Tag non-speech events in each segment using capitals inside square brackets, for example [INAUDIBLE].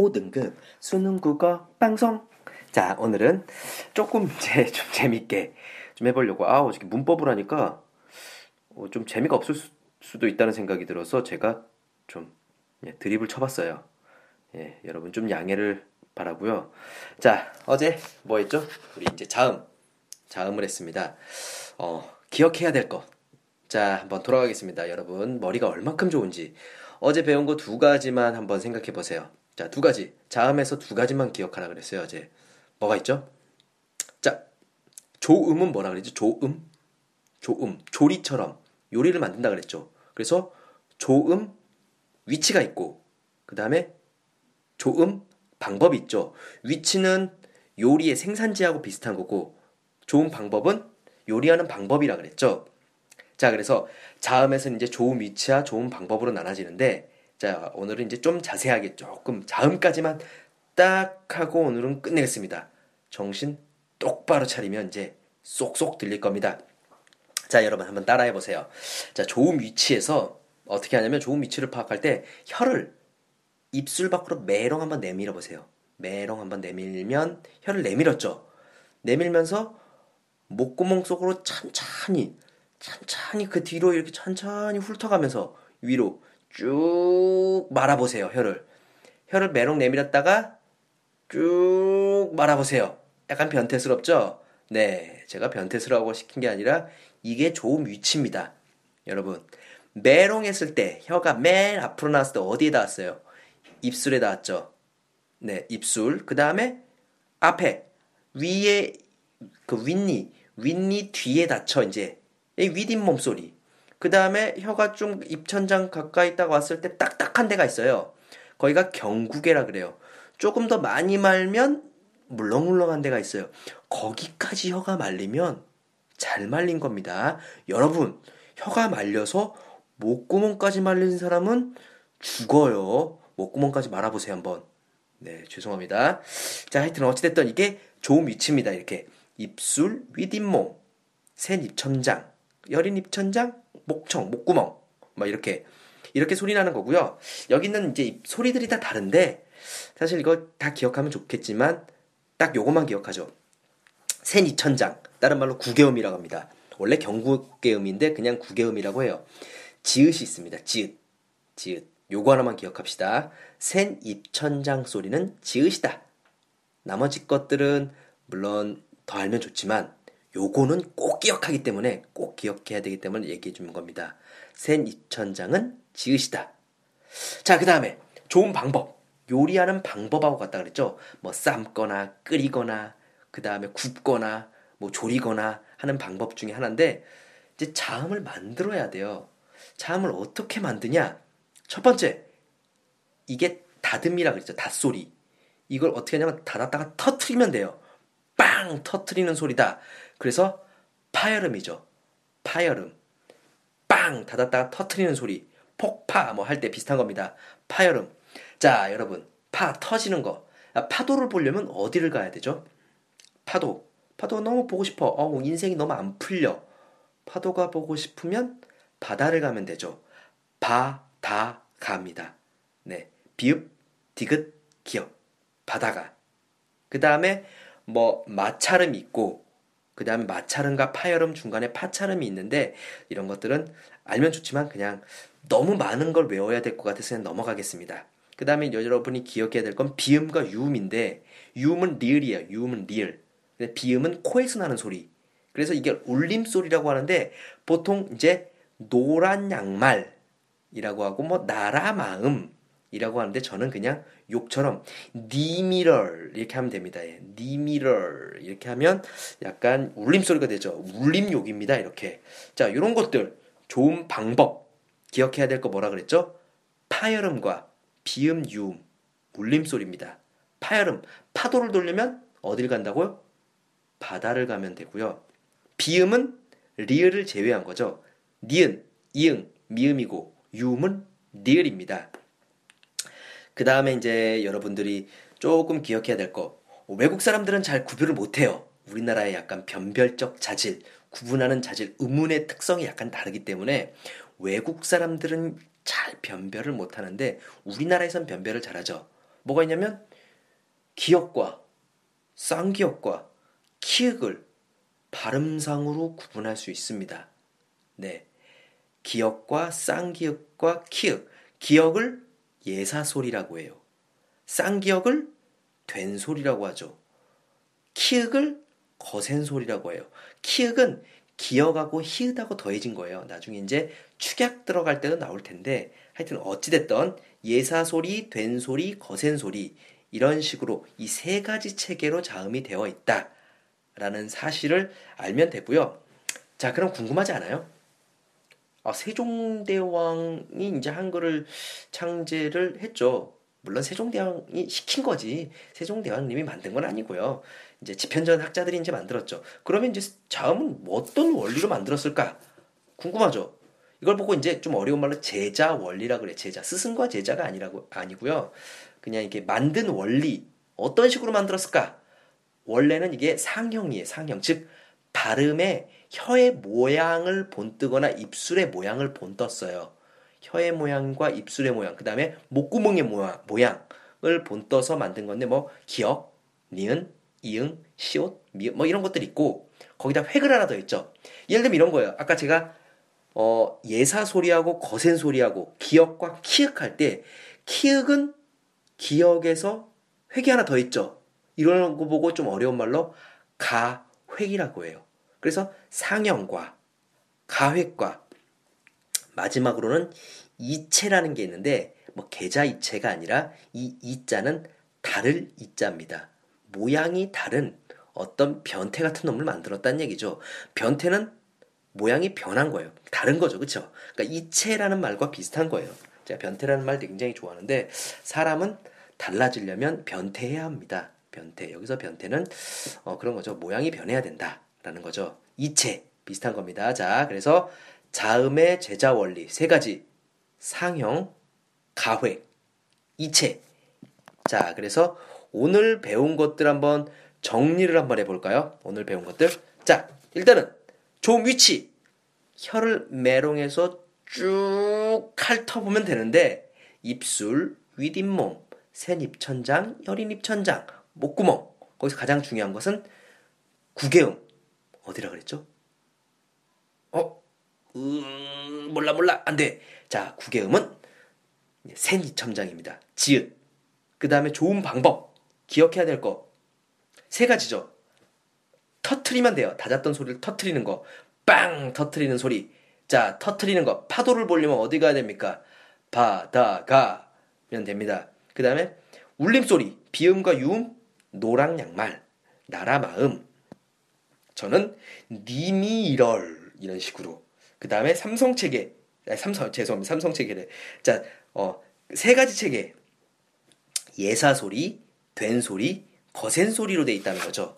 5등급 수능 국어 방송. 자, 오늘은 조금 [LAUGHS] 이제 좀 재밌게 좀 해보려고. 아, 어저께 문법을 하니까 어, 좀 재미가 없을 수, 수도 있다는 생각이 들어서 제가 좀 예, 드립을 쳐봤어요. 예, 여러분 좀 양해를 바라고요. 자, 어제 뭐 했죠? 우리 이제 자음, 자음을 했습니다. 어, 기억해야 될 것. 자, 한번 돌아가겠습니다. 여러분 머리가 얼만큼 좋은지 어제 배운 거 두 가지만 한번 생각해 보세요. 자, 두 가지. 자음에서 두 가지만 기억하라 그랬어요, 어제. 뭐가 있죠? 자, 조음은 뭐라 그랬죠? 조음? 조음. 조리처럼 요리를 만든다 그랬죠. 그래서 조음 위치가 있고, 그 다음에 조음 방법이 있죠. 위치는 요리의 생산지하고 비슷한 거고, 좋은 방법은 요리하는 방법이라 그랬죠. 자, 그래서 자음에서는 이제 좋은 위치와 좋은 방법으로 나눠지는데, 자, 오늘은 이제 좀 자세하게 조금 자음까지만 딱 하고 오늘은 끝내겠습니다. 정신 똑바로 차리면 이제 쏙쏙 들릴 겁니다. 자, 여러분 한번 따라해 보세요. 자, 좋은 위치에서 어떻게 하냐면 좋은 위치를 파악할 때 혀를 입술 밖으로 메롱 한번 내밀어 보세요. 메롱 한번 내밀면 혀를 내밀었죠. 내밀면서 목구멍 속으로 천천히 천천히 그 뒤로 이렇게 천천히 훑어가면서 위로 쭉 말아보세요, 혀를. 혀를 메롱 내밀었다가 쭉 말아보세요. 약간 변태스럽죠? 네, 제가 변태스러워 시킨 게 아니라 이게 좋은 위치입니다. 여러분, 메롱 했을 때 혀가 맨 앞으로 나왔을 때 어디에 닿았어요? 입술에 닿았죠? 네, 입술. 그 다음에 앞에, 위에, 그 윗니, 윗니 뒤에 닿죠, 이제. 이 윗잇몸 소리. 그 다음에 혀가 좀 입천장 가까이 딱 왔을 때 딱딱한 데가 있어요. 거기가 경구개라 그래요. 조금 더 많이 말면 물렁물렁한 데가 있어요. 거기까지 혀가 말리면 잘 말린 겁니다. 여러분, 혀가 말려서 목구멍까지 말린 사람은 죽어요. 목구멍까지 말아보세요, 한번. 네, 죄송합니다. 자, 하여튼 어찌됐든 이게 좋은 위치입니다. 이렇게. 입술, 윗잇몸, 센 입천장, 여린 입천장, 목청, 목구멍. 막 이렇게. 이렇게 소리 나는 거고요. 여기는 이제 소리들이 다 다른데, 사실 이거 다 기억하면 좋겠지만, 딱 요것만 기억하죠. 센 입천장. 다른 말로 구개음이라고 합니다. 원래 경구개음인데 그냥 구개음이라고 해요. 지읒이 있습니다. 지읒. 지읒. 요거 하나만 기억합시다. 센 입천장 소리는 지읒이다. 나머지 것들은 물론 더 알면 좋지만 요거는 꼭 기억하기 때문에 꼭 기억해야 되기 때문에 얘기해 주는 겁니다. 센 입천장은 지읒이다. 자, 그 다음에 좋은 방법. 요리하는 방법하고 같다 그랬죠? 뭐 삶거나 끓이거나 그 다음에 굽거나 뭐 조리거나 하는 방법 중에 하나인데 이제 자음을 만들어야 돼요. 자음을 어떻게 만드냐? 첫 번째 이게 다듬이라 그랬죠. 닷소리. 이걸 어떻게 하냐면 닫았다가 터트리면 돼요. 빵 터트리는 소리다. 그래서 파열음이죠. 파열음. 빵 닫았다가 터트리는 소리. 폭파 뭐 할 때 비슷한 겁니다. 파열음. 자, 여러분. 파 터지는 거. 파도를 보려면 어디를 가야 되죠? 파도. 파도 너무 보고 싶어. 어, 인생이 너무 안 풀려. 파도가 보고 싶으면 바다를 가면 되죠. 바다 갑니다. 네. 비읍, 디귿, 기역. 바다가. 그 다음에 뭐 마찰음이 있고 그 다음에 마찰음과 파열음 중간에 파찰음이 있는데 이런 것들은 알면 좋지만 그냥 너무 많은 걸 외워야 될 것 같아서 그냥 넘어가겠습니다. 그 다음에 여러분이 기억해야 될 건 비음과 유음인데 유음은 리을이에요. 유음은 리을. 근데 비음은 코에서 나는 소리. 그래서 이게 울림 소리라고 하는데 보통 이제 노란 양말이라고 하고 뭐 나라 마음 이라고 하는데 저는 그냥 욕처럼 니미럴 이렇게 하면 됩니다. 예. 니미럴 이렇게 하면 약간 울림 소리가 되죠. 울림 욕입니다. 이렇게. 자, 이런 것들 좋은 방법 기억해야 될 거 뭐라 그랬죠? 파열음과 비음 유음 울림 소리입니다. 파열음, 파도를 돌리면 어딜 간다고요? 바다를 가면 되고요. 비음은 리을을 제외한 거죠. 니은, 이응, 미음이고 유음은 리을입니다. 그 다음에 이제 여러분들이 조금 기억해야 될 거. 외국 사람들은 잘 구별을 못해요. 우리나라의 약간 변별적 자질, 구분하는 자질, 의문의 특성이 약간 다르기 때문에 외국 사람들은 잘 변별을 못하는데 우리나라에선 변별을 잘하죠. 뭐가 있냐면 기역과 쌍기역과 키읔을 발음상으로 구분할 수 있습니다. 네. 기역과 쌍기역과 키읔. 기역을 예사소리라고 해요. 쌍기역을 된소리라고 하죠. 키읔을 거센소리라고 해요. 키읔은 기역하고 히읗하고 더해진 거예요. 나중에 이제 축약 들어갈 때도 나올 텐데 하여튼 어찌됐던 예사소리, 된소리, 거센소리 이런 식으로 이 세 가지 체계로 자음이 되어 있다라는 사실을 알면 되고요. 자, 그럼 궁금하지 않아요? 아, 세종대왕이 이제 한글을 창제를 했죠. 물론 세종대왕이 시킨 거지. 세종대왕님이 만든 건 아니고요. 이제 집현전 학자들이 이제 만들었죠. 그러면 이제 자음은 어떤 원리로 만들었을까? 궁금하죠. 이걸 보고 이제 좀 어려운 말로 제자 원리라 그래. 제자 스승과 제자가 아니라고 아니고요. 그냥 이게 만든 원리 어떤 식으로 만들었을까? 원래는 이게 상형이에요. 상형. 즉 발음에 혀의 모양을 본뜨거나 입술의 모양을 본떴어요. 혀의 모양과 입술의 모양, 그 다음에 목구멍의 모양, 모양을 본떠서 만든 건데 뭐 기억, 니은, 이응, 시옷, 미음 뭐 이런 것들이 있고 거기다 획을 하나 더 있죠. 예를 들면 이런 거예요. 아까 제가 어, 예사 소리하고 거센 소리하고 기억과 키읔 할 때 키읔은 기억에서 획이 하나 더 있죠. 이런 거 보고 좀 어려운 말로 가획이라고 해요. 그래서 상형과 가획과 마지막으로는 이체라는 게 있는데 뭐 계좌 이체가 아니라 이 이자는 다를 이자입니다. 모양이 다른 어떤 변태 같은 놈을 만들었다는 얘기죠. 변태는 모양이 변한 거예요. 다른 거죠. 그렇죠? 그러니까 이체라는 말과 비슷한 거예요. 제가 변태라는 말 굉장히 좋아하는데 사람은 달라지려면 변태해야 합니다. 변태. 여기서 변태는 어, 그런 거죠. 모양이 변해야 된다 라는 거죠. 이체 비슷한 겁니다. 자, 그래서 자음의 제자 원리 세 가지 상형, 가획, 이체. 자, 그래서 오늘 배운 것들 한번 정리를 한번 해볼까요? 오늘 배운 것들. 자, 일단은 좀 위치. 혀를 메롱해서 쭉 핥아보면 되는데 입술, 윗잇몸, 센 입천장, 여린 입천장, 목구멍. 거기서 가장 중요한 것은 구개음. 어디라 그랬죠? 어? 음, 몰라 몰라 안 돼. 자, 구개음은 센입천장입니다. 지읒. 그 다음에 좋은 방법. 기억해야 될 거. 세 가지죠. 터트리면 돼요. 닫았던 소리를 터트리는 거. 빵! 터트리는 소리. 자, 터트리는 거. 파도를 보려면 어디 가야 됩니까? 바다가면 됩니다. 그 다음에 울림 소리. 비음과 유음. 노랑 양말. 나라 마음. 저는 님이 이럴 이런 식으로. 그 다음에 삼성 체계. 삼성 죄송합니다. 삼성 체계래. 자, 어, 세 가지 체계. 예사 소리, 된 소리, 거센 소리로 돼 있다는 거죠.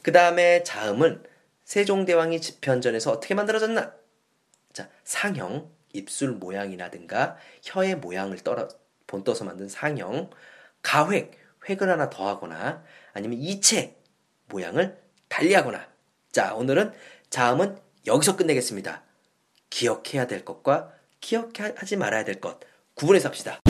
그 다음에 자음은 세종대왕이 집현전에서 어떻게 만들어졌나? 자, 상형, 입술 모양이라든가 혀의 모양을 떨어, 본떠서 만든 상형, 가획, 획을 하나 더하거나 아니면 이체, 모양을 달리하거나. 자, 오늘은 자음은 여기서 끝내겠습니다. 기억해야 될 것과 기억하지 말아야 될 것 구분해서 합시다.